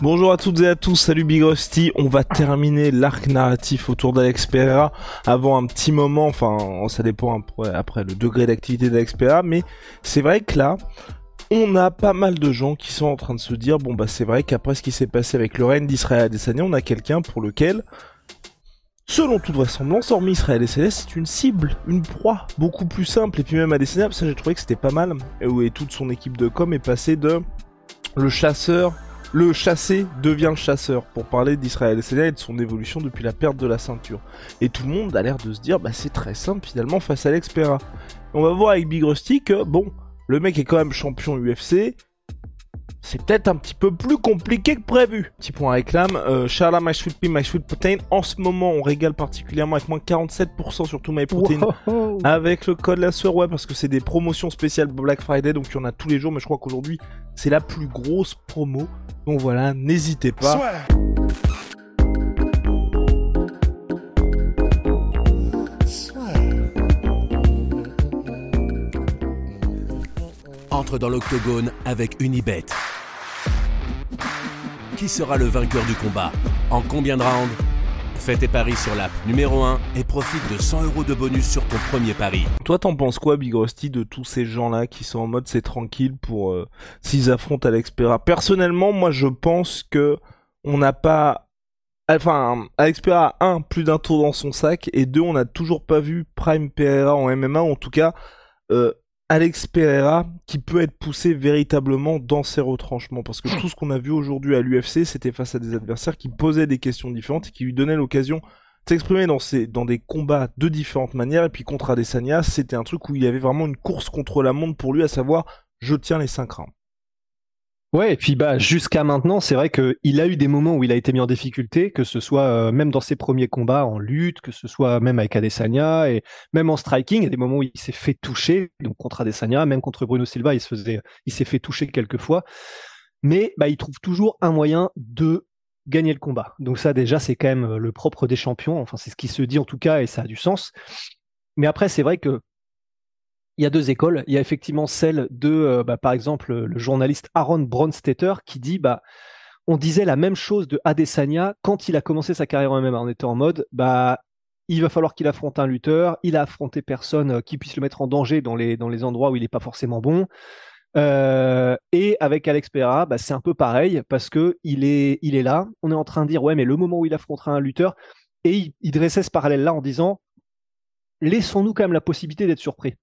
Bonjour à toutes et à tous, salut Big Rusty. On va terminer l'arc narratif autour d'Alex Pereira avant un petit moment, enfin ça dépend après, le degré d'activité d'Alex Pereira, mais c'est vrai que là, on a pas mal de gens qui sont en train de se dire bon bah c'est vrai qu'après ce qui s'est passé avec le règne d'Israël Adesanya, on a quelqu'un pour lequel Selon toute vraisemblance, hormis Israël Adesanya, c'est une cible, une proie beaucoup plus simple. Et puis même Adesanya, ça j'ai trouvé que c'était pas mal. Et toute son équipe de com est passée de le chasseur, le chassé devient chasseur pour parler d'Israël Adesanya et de son évolution depuis la perte de la ceinture. Et tout le monde a l'air de se dire bah c'est très simple finalement face à Alex Pereira. On va voir avec Big Rusty que bon, le mec est quand même champion UFC. C'est peut-être un petit peu plus compliqué que prévu. Petit point réclame. Euh, Charla My Sweet Pea, My Sweet Protein. En ce moment, on régale particulièrement avec moins 47% sur tout My Protein. Avec le code la soeur, ouais, parce que c'est des promotions spéciales Black Friday. Donc il y en a tous les jours. Mais je crois qu'aujourd'hui, c'est la plus grosse promo. Donc voilà, n'hésitez pas. Dans l'octogone avec Unibet. Qui sera le vainqueur du combat En combien de rounds Fais tes paris sur l'app numéro 1 et profite de 100 euros de bonus sur ton premier pari. Toi, t'en penses quoi, Big Rusty, de tous ces gens-là qui sont en mode c'est tranquille pour euh, s'ils affrontent Alex Pereira? Personnellement, moi, je pense que on n'a pas Enfin, Alex Pereira a un plus d'un tour dans son sac et deux, on n'a toujours pas vu Prime Pereira en MMA, ou en tout cas euh, Alex Pereira qui peut être poussé véritablement dans ses retranchements. Parce que tout ce qu'on a vu aujourd'hui à l'UFC, c'était face à des adversaires qui posaient des questions différentes et qui lui donnaient l'occasion de s'exprimer dans, dans des combats de différentes manières. Et puis contre Adesanya, c'était un truc où il y avait vraiment une course contre la montre pour lui, à savoir je tiens les 5 rounds. Ouais, et puis bah jusqu'à maintenant, c'est vrai qu'il a eu des moments où il a été mis en difficulté, que ce soit euh, même dans ses premiers combats en lutte, que ce soit même avec Adesanya et même en striking, il y a des moments où il s'est fait toucher, donc contre Adesanya, même contre Bruno Silva, il se s'est fait toucher quelques fois, mais bah il trouve toujours un moyen de gagner le combat. Donc ça déjà c'est quand même euh, le propre des champions, enfin c'est ce qui se dit en tout cas et ça a du sens. Mais après c'est vrai que il y a deux écoles. Il y a effectivement celle de, euh, bah, par exemple, le journaliste Aaron Bronstetter qui dit, bah, on disait la même chose de Adesanya quand il a commencé sa carrière en MMA. On était en mode, bah, il va falloir qu'il affronte un lutteur. Il a affronté personne euh, qui puisse le mettre en danger dans les, endroits où il n'est pas forcément bon. Euh, et avec Alex Pereira, c'est un peu pareil parce que il est, là. On est en train de dire ouais, mais le moment où il affrontera un lutteur, et il, dressait ce parallèle là en disant laissons-nous quand même la possibilité d'être surpris.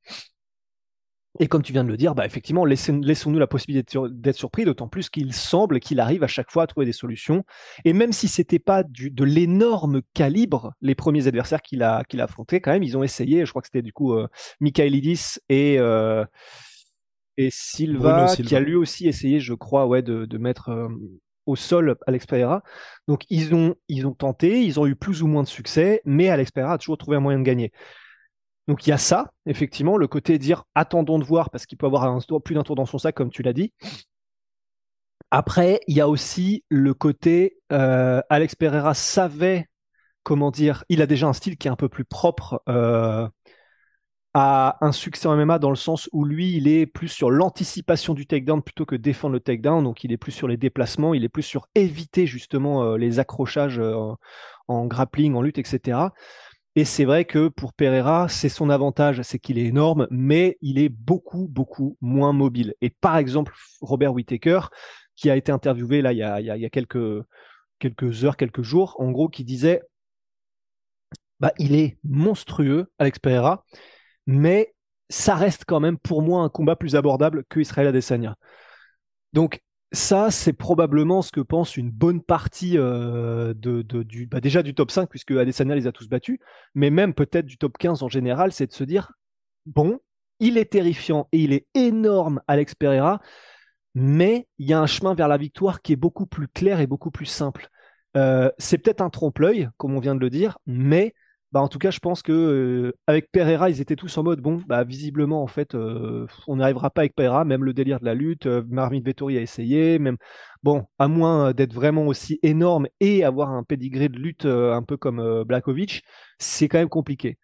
Et comme tu viens de le dire, bah effectivement, laissons-nous la possibilité d'être surpris, d'autant plus qu'il semble qu'il arrive à chaque fois à trouver des solutions. Et même si c'était pas du, de l'énorme calibre, les premiers adversaires qu'il a, qu'il a affrontés, quand même, ils ont essayé. Je crois que c'était du coup euh, Michaelidis et euh, et Silva, qui a lui aussi essayé, je crois, ouais, de, de mettre euh, au sol Alex Pereira. Donc ils ont ils ont tenté, ils ont eu plus ou moins de succès, mais Alex Pereira a toujours trouvé un moyen de gagner. Donc il y a ça, effectivement, le côté dire attendons de voir parce qu'il peut avoir plus d'un tour dans son sac, comme tu l'as dit. Après, il y a aussi le côté euh, Alex Pereira savait comment dire, il a déjà un style qui est un peu plus propre euh, à un succès en MMA dans le sens où lui, il est plus sur l'anticipation du takedown plutôt que défendre le takedown. Donc il est plus sur les déplacements, il est plus sur éviter justement euh, les accrochages en grappling, en lutte, etc. Et c'est vrai que pour Pereira, c'est son avantage, c'est qu'il est énorme, mais il est beaucoup, beaucoup moins mobile. Et par exemple, Robert Whittaker, qui a été interviewé là il y a, il y a, quelques, quelques heures, quelques jours, en gros, qui disait bah, il est monstrueux, Alex Pereira, mais ça reste quand même pour moi un combat plus abordable que Israël Adesanya. Donc ça, c'est probablement ce que pense une bonne partie euh, de, du, bah, déjà du top 5, puisque Adesanya les a tous battus, mais même peut-être du top 15 en général, c'est de se dire, bon, il est terrifiant et il est énorme, Alex Pereira, mais il y a un chemin vers la victoire qui est beaucoup plus clair et beaucoup plus simple. Euh, c'est peut-être un trompe-l'œil, comme on vient de le dire, mais bah, en tout cas, je pense que euh, avec Pereira, ils étaient tous en mode bon, bah visiblement en fait, euh, on n'arrivera pas avec Pereira, même le délire de la lutte. Marvin Vettori a essayé, même bon, à moins d'être vraiment aussi énorme et avoir un pédigré de lutte un peu comme Blakovic, c'est quand même compliqué.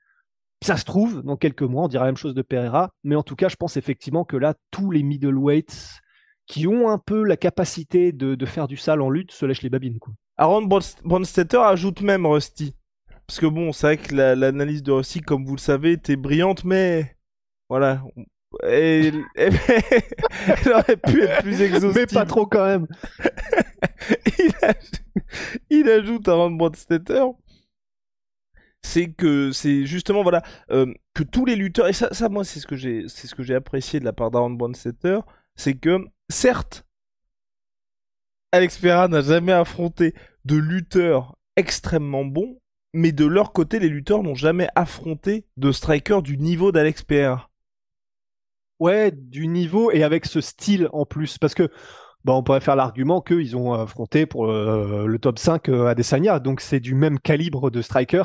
Ça se trouve, dans quelques mois, on dira la même chose de Pereira, mais en tout cas, je pense effectivement que là, tous les middleweights qui ont un peu la capacité de, faire du sale en lutte se lèchent les babines. Aaron Bronstetter ajoute même Rusty. Parce que bon, c'est vrai que l'analyse de Rusty, comme vous le savez, était brillante, mais voilà. elle aurait pu être plus exhaustive. Mais pas trop quand même. il, ajoute Aaron Bronstetter c'est que c'est justement voilà euh, que tous les lutteurs et ça, ça moi c'est ce que j'ai c'est ce que j'ai apprécié de la part d'Aaron Bronstetter c'est que certes Alex Pereira n'a jamais affronté de lutteurs extrêmement bons mais de leur côté les lutteurs n'ont jamais affronté de striker du niveau d'Alex Pereira ouais du niveau et avec ce style en plus parce que bah, on pourrait faire l'argument qu'ils ont affronté pour euh, le top 5 à euh, Adesanya, donc c'est du même calibre de striker.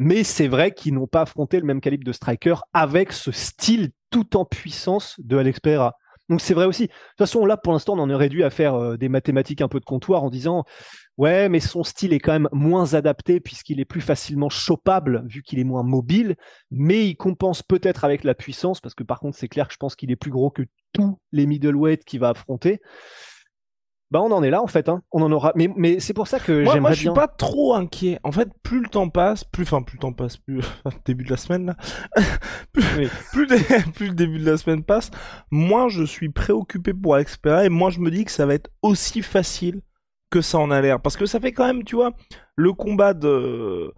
Mais c'est vrai qu'ils n'ont pas affronté le même calibre de striker avec ce style tout en puissance de Alex Pereira. Donc c'est vrai aussi. De toute façon, là, pour l'instant, on en est réduit à faire euh, des mathématiques un peu de comptoir en disant ouais, mais son style est quand même moins adapté puisqu'il est plus facilement chopable vu qu'il est moins mobile, mais il compense peut-être avec la puissance parce que par contre, c'est clair que je pense qu'il est plus gros que tous les middleweight qu'il va affronter. Bah on en est là en fait, hein. on en aura. Mais, mais c'est pour ça que j'aimerais Moi je suis pas trop inquiet. En fait, plus le temps passe, plus, enfin plus le temps passe, plus début de la semaine là, plus, plus, le début de la semaine passe, moins je suis préoccupé pour Alex Pereira et moi je me dis que ça va être aussi facile que ça en a l'air, parce que ça fait quand même, tu vois, le combat de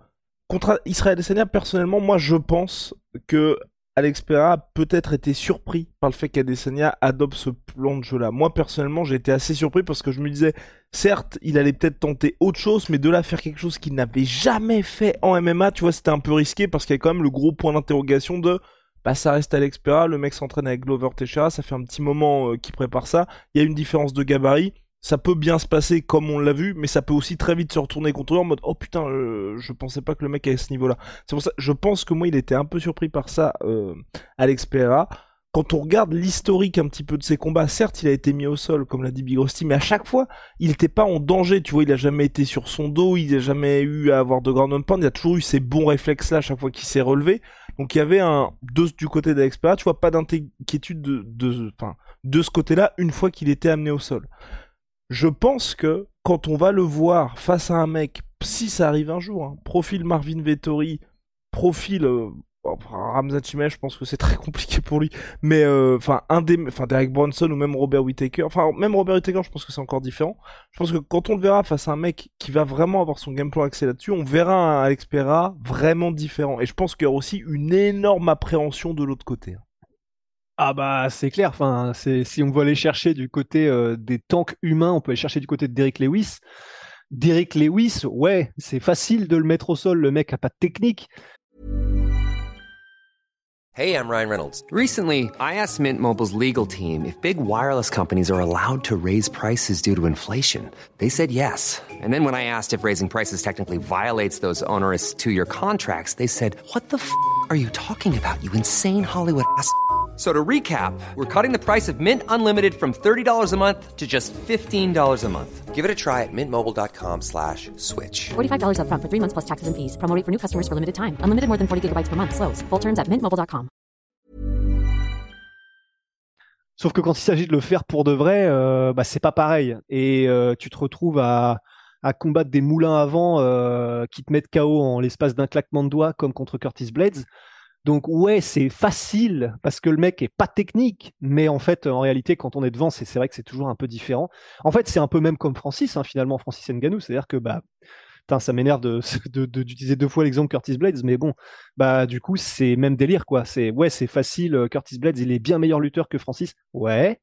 contre Israël Adesanya. Personnellement, moi je pense que Alex a peut-être été surpris par le fait qu'Adesanya adopte ce plan de jeu-là. Moi, personnellement, j'ai été assez surpris parce que je me disais, certes, il allait peut-être tenter autre chose, mais de là faire quelque chose qu'il n'avait jamais fait en MMA, tu vois, c'était un peu risqué parce qu'il y a quand même le gros point d'interrogation de, bah, ça reste Alex Pereira, le mec s'entraîne avec Glover Teixeira, ça fait un petit moment euh, qu'il prépare ça, il y a une différence de gabarit, ça peut bien se passer comme on l'a vu, mais ça peut aussi très vite se retourner contre eux en mode oh putain, euh, je pensais pas que le mec à ce niveau-là. C'est pour ça, je pense que moi il était un peu surpris par ça, euh, Alex Pereira. Quand on regarde l'historique un petit peu de ses combats, certes il a été mis au sol, comme l'a dit Big Rusty, mais à chaque fois il n'était pas en danger. Tu vois, il a jamais été sur son dos, il n'a jamais eu à avoir de ground pound, il a toujours eu ces bons réflexes là à chaque fois qu'il s'est relevé. Donc il y avait un du côté d'Alex Pereira, tu vois, pas d'inquiétude de de, de ce côté-là une fois qu'il était amené au sol je pense que quand on va le voir face à un mec, si ça arrive un jour, hein, profil Marvin Vettori, profil euh, Ramzat je pense que c'est très compliqué pour lui, mais euh, enfin un des, enfin Derek Bronson ou même Robert Whittaker, enfin même Robert Whittaker, je pense que c'est encore différent. Je pense que quand on le verra face à un mec qui va vraiment avoir son game plan axé là-dessus, on verra un Alex Pereira vraiment différent. Et je pense qu'il y aura aussi une énorme appréhension de l'autre côté. Hein. Ah bah c'est clair, enfin, si on veut aller chercher du côté euh, des tanks humains, on peut aller chercher du côté de Derek Lewis. Derek Lewis, ouais, c'est facile de le mettre au sol, le mec a pas de technique. Hey, I'm Ryan Reynolds. Recently, I asked Mint Mobile's legal team if big wireless companies are allowed to raise prices due to inflation. They said yes. And then when I asked if raising prices technically violates those onerous two-year contracts, they said, "What the f*** are you talking about? You insane Hollywood ass." So to recap, we're cutting the price of Mint Unlimited from $30 a month to just $15 a month. Give it a try at mintmobile.com slash switch. $45 up front for three months plus taxes and fees. Promoting for new customers for limited time. Unlimited more than 40 gigabytes per month. Slows. Full terms at mintmobile.com. Sauf que quand il s'agit de le faire pour de vrai, euh, bah, c'est pas pareil. Et euh, tu te retrouves à, à combattre des moulins avant euh, qui te mettent KO en l'espace d'un claquement de doigts comme contre Curtis Blades. Donc ouais, c'est facile parce que le mec est pas technique, mais en fait, en réalité, quand on est devant, c'est vrai que c'est toujours un peu différent. En fait, c'est un peu même comme Francis, hein, finalement, Francis Nganou, c'est-à-dire que bah, ça m'énerve d'utiliser de, deux fois l'exemple Curtis Blades, mais bon, bah du coup, c'est même délire quoi. C'est ouais, c'est facile. Curtis Blades, il est bien meilleur lutteur que Francis. Ouais,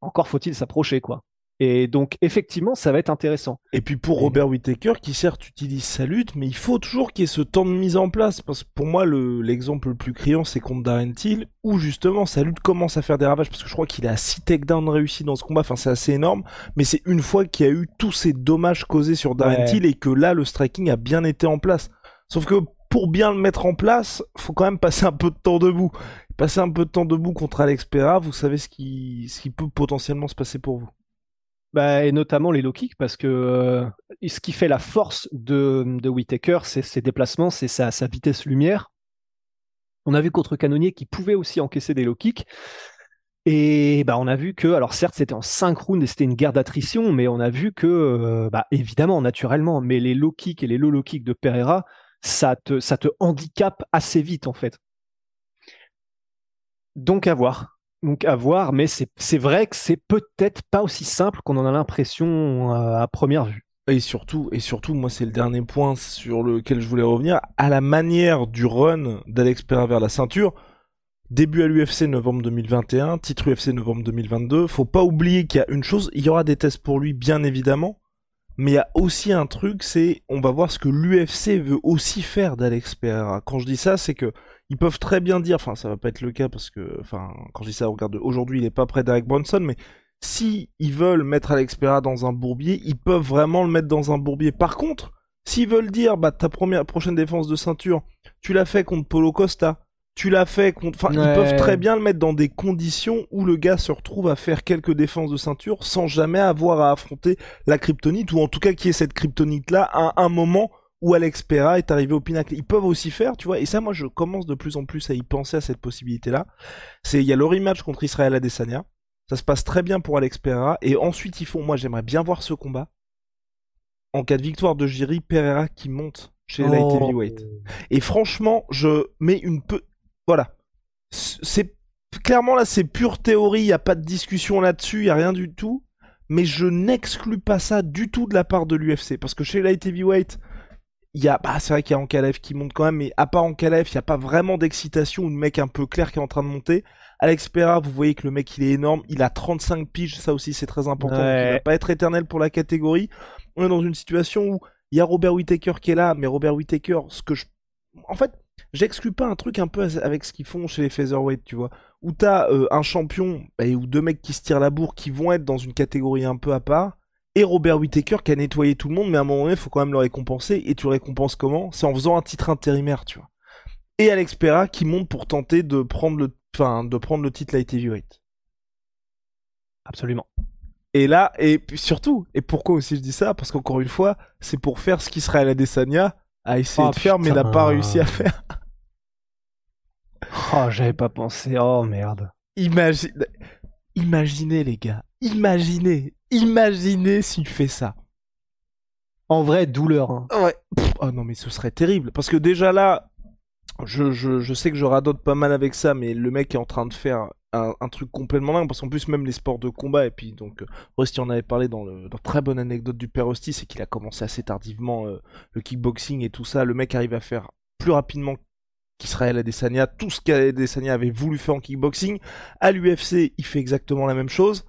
encore faut-il s'approcher quoi. Et donc, effectivement, ça va être intéressant. Et puis pour Robert Whittaker, qui certes utilise sa lutte, mais il faut toujours qu'il y ait ce temps de mise en place. Parce que pour moi, l'exemple le, plus criant, c'est contre Darren Till, où justement sa lutte commence à faire des ravages, parce que je crois qu'il a 6 takedowns réussis dans ce combat, enfin c'est assez énorme, mais c'est une fois qu'il y a eu tous ces dommages causés sur Darren Till, et que là, le striking a bien été en place. Sauf que pour bien le mettre en place, faut quand même passer un peu de temps debout. Passer un peu de temps debout contre Alex Pereira, vous savez ce qui, ce qui peut potentiellement se passer pour vous. Bah, et notamment les low kicks, parce que euh, ce qui fait la force de, de Whitaker, c'est ses déplacements, c'est sa, vitesse lumière. On a vu contre Canonnier qui pouvait aussi encaisser des low kicks. Et bah, on a vu que, alors certes, c'était en 5 rounds et c'était une guerre d'attrition, mais on a vu que, euh, bah, évidemment, naturellement, mais les low kicks et les low low kicks de Pereira, ça te, ça te handicape assez vite, en fait. Donc à voir. Donc à voir, mais c'est vrai que c'est peut-être pas aussi simple qu'on en a l'impression euh, à première vue. Et surtout, et surtout, moi c'est le dernier point sur lequel je voulais revenir, à la manière du run d'Alex Pereira vers la ceinture. Début à l'UFC novembre 2021, titre UFC novembre 2022. Faut pas oublier qu'il y a une chose, il y aura des tests pour lui bien évidemment, mais il y a aussi un truc, c'est on va voir ce que l'UFC veut aussi faire d'Alex Pereira. Quand je dis ça, c'est que ils peuvent très bien dire, enfin ça va pas être le cas parce que, enfin quand je dis ça, regarde, aujourd'hui il est pas près d'Eric Bronson, mais si ils veulent mettre Alex Pereira dans un bourbier, ils peuvent vraiment le mettre dans un bourbier. Par contre, s'ils veulent dire, bah ta première prochaine défense de ceinture, tu l'as fait contre Polo Costa, tu l'as fait contre, enfin ils peuvent très bien le mettre dans des conditions où le gars se retrouve à faire quelques défenses de ceinture sans jamais avoir à affronter la kryptonite ou en tout cas qui est cette kryptonite là à un moment où Alex Pereira est arrivé au pinacle. Ils peuvent aussi faire, tu vois, et ça, moi, je commence de plus en plus à y penser à cette possibilité-là. C'est, il y a le rematch contre Israël Adesanya. Ça se passe très bien pour Alex Pereira. Et ensuite, ils font, moi, j'aimerais bien voir ce combat. En cas de victoire de Jiri, Pereira qui monte chez Light oh. Heavyweight. Et franchement, je mets une peu, voilà. C'est, clairement, là, c'est pure théorie. Il n'y a pas de discussion là-dessus. Il n'y a rien du tout. Mais je n'exclus pas ça du tout de la part de l'UFC. Parce que chez Light Heavyweight, il y a, bah, c'est vrai qu'il y a Ankalev qui monte quand même, mais à part Ankalev, il n'y a pas vraiment d'excitation ou de mec un peu clair qui est en train de monter. Alex Pereira, vous voyez que le mec il est énorme, il a 35 piges, ça aussi c'est très important, il va pas être éternel pour la catégorie. On est dans une situation où il y a Robert Whittaker qui est là, mais Robert Whittaker, ce que je... En fait, j'exclus pas un truc un peu avec ce qu'ils font chez les featherweight, tu vois, où t'as euh, un champion, bah, ou deux mecs qui se tirent la bourre qui vont être dans une catégorie un peu à part, et Robert Whittaker qui a nettoyé tout le monde, mais à un moment donné, il faut quand même le récompenser. Et tu le récompenses comment? C'est en faisant un titre intérimaire, tu vois. Et Alex Pereira qui monte pour tenter de prendre le, enfin, de prendre le titre light heavyweight. Absolument. Et là, et surtout, et pourquoi aussi je dis ça? Parce qu'encore une fois, c'est pour faire ce qui serait à la Desania a essayé oh, de faire, mais n'a pas réussi à faire. oh, j'avais pas pensé. Oh merde. Imagine... Imaginez les gars, imaginez Imaginez s'il fait ça. En vrai, douleur. Hein. Ouais. oh non, mais ce serait terrible. Parce que déjà là, je, je, sais que je radote pas mal avec ça, mais le mec est en train de faire un, truc complètement dingue. Parce qu'en plus, même les sports de combat, et puis donc, euh, Rusty en avait parlé dans, le, très bonne anecdote du père Rusty, c'est qu'il a commencé assez tardivement euh, le kickboxing et tout ça. Le mec arrive à faire plus rapidement qu'Israël Adesanya tout ce qu'Adesanya avait voulu faire en kickboxing. À l'UFC, il fait exactement la même chose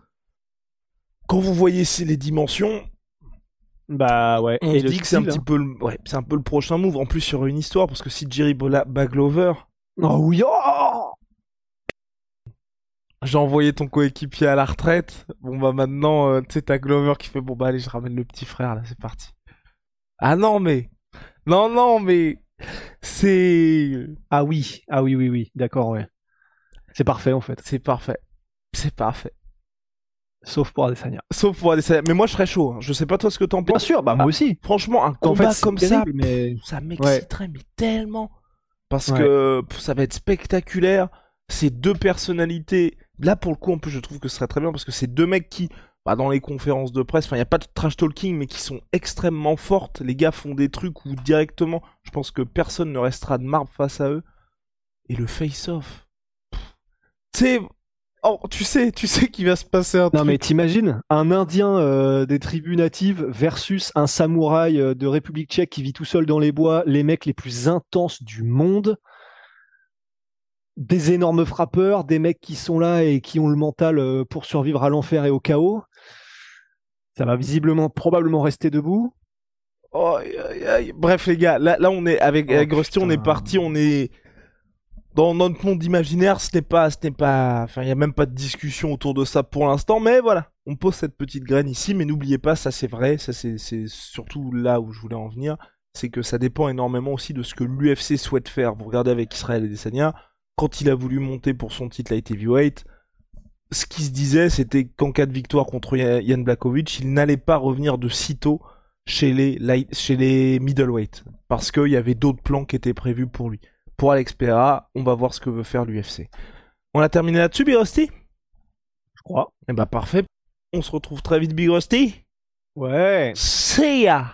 quand vous voyez les dimensions, bah ouais. On se dit que c'est un petit hein. peu, le... ouais, c'est un peu le prochain move. En plus sur une histoire, parce que si Jerry Baglover, oh oui, oh j'ai envoyé ton coéquipier à la retraite. Bon bah maintenant, euh, tu sais, t'as Glover qui fait bon bah allez, je ramène le petit frère là, c'est parti. Ah non mais, non non mais, c'est. Ah oui, ah oui oui oui, d'accord ouais. C'est parfait en fait. C'est parfait, c'est parfait. Sauf pour Adesanya. Sauf pour Adesanya. Mais moi, je serais chaud. Hein. Je sais pas toi ce que t'en penses. Bien sûr, bah moi aussi. Franchement, un combat comme ça, mais... ça m'exciterait mais tellement. Parce que ça va être spectaculaire. Ces deux personnalités. Là, pour le coup, en plus, je trouve que ce serait très bien parce que c'est deux mecs qui, bah, dans les conférences de presse, enfin, il n'y a pas de trash talking, mais qui sont extrêmement fortes. Les gars font des trucs où directement, je pense que personne ne restera de marbre face à eux. Et le face-off. Tu sais, Oh, tu sais, tu sais qu'il va se passer un non, mais t'imagines un Indien euh, des tribus natives versus un samouraï euh, de République tchèque qui vit tout seul dans les bois, les mecs les plus intenses du monde, des énormes frappeurs, des mecs qui sont là et qui ont le mental euh, pour survivre à l'enfer et au chaos. Ça va visiblement, probablement rester debout. Oh, Bref, les gars, là, là on est avec, Oh, avec Rusty, on est parti, on est dans notre monde imaginaire. Ce n'est pas, ce n'est pas, enfin, il y a même pas de discussion autour de ça pour l'instant, mais voilà, on pose cette petite graine ici. Mais n'oubliez pas, ça c'est vrai, ça c'est, surtout là où je voulais en venir, c'est que ça dépend énormément aussi de ce que l'UFC souhaite faire. Vous regardez avec Israël et Desania, quand il a voulu monter pour son titre light heavyweight. Ce qui se disait, c'était qu'en cas de victoire contre Ya- Yann Blakovic, il n'allait pas revenir de sitôt chez les, light- chez les middleweight parce qu'il y avait d'autres plans qui étaient prévus pour lui. Pour Alex Pereira, on va voir ce que veut faire l'UFC. On a terminé là-dessus, Big Rusty? Je crois. Eh bah parfait. On se retrouve très vite, Big Rusty. Ouais. See ya